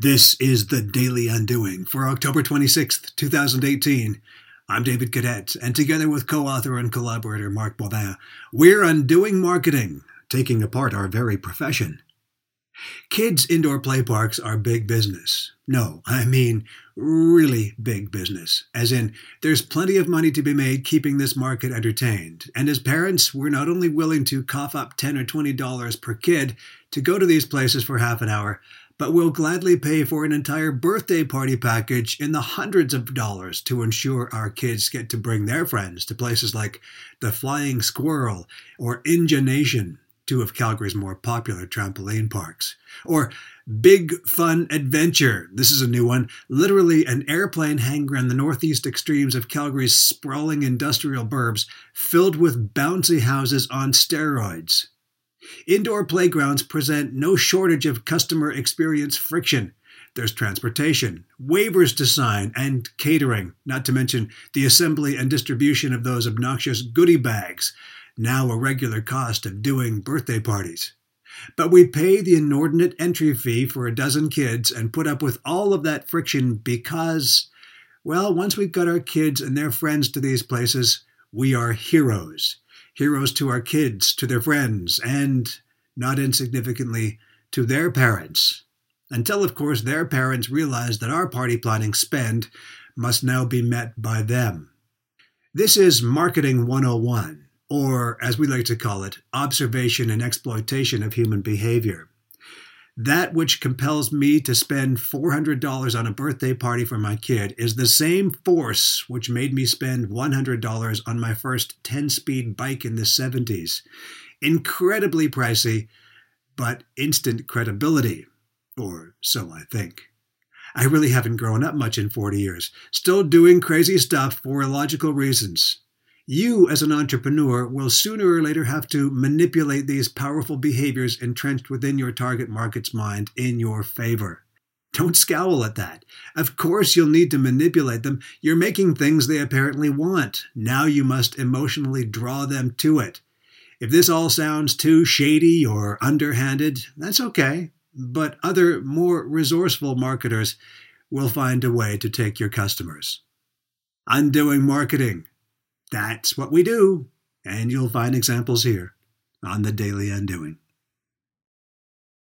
This is the Daily Undoing for October 26th, 2018. I'm David Cadet, and together with co author and collaborator Mark Baudin, we're undoing marketing, taking apart our very profession. Kids' indoor play parks are big business. No, I mean really big business. As in, there's plenty of money to be made keeping this market entertained. And as parents, we're not only willing to cough up 10 or $20 per kid to go to these places for half an hour, but we'll gladly pay for an entire birthday party package in the hundreds of dollars to ensure our kids get to bring their friends to places like the Flying Squirrel or Ingenation, two of Calgary's more popular trampoline parks, or Big Fun Adventure. This is a new one, literally an airplane hangar in the northeast extremes of Calgary's sprawling industrial burbs, filled with bouncy houses on steroids. Indoor playgrounds present no shortage of customer experience friction. There's transportation, waivers to sign, and catering, not to mention the assembly and distribution of those obnoxious goodie bags, now a regular cost of doing birthday parties. But we pay the inordinate entry fee for a dozen kids and put up with all of that friction because, well, once we've got our kids and their friends to these places, we are heroes heroes to our kids, to their friends, and, not insignificantly, to their parents. Until, of course, their parents realize that our party planning spend must now be met by them. This is Marketing 101, or as we like to call it, observation and exploitation of human behavior. That which compels me to spend $400 on a birthday party for my kid is the same force which made me spend $100 on my first 10 speed bike in the 70s. Incredibly pricey, but instant credibility. Or so I think. I really haven't grown up much in 40 years, still doing crazy stuff for illogical reasons. You, as an entrepreneur, will sooner or later have to manipulate these powerful behaviors entrenched within your target market's mind in your favor. Don't scowl at that. Of course, you'll need to manipulate them. You're making things they apparently want. Now you must emotionally draw them to it. If this all sounds too shady or underhanded, that's okay. But other, more resourceful marketers will find a way to take your customers. Undoing marketing that's what we do, and you'll find examples here on the Daily Undoing.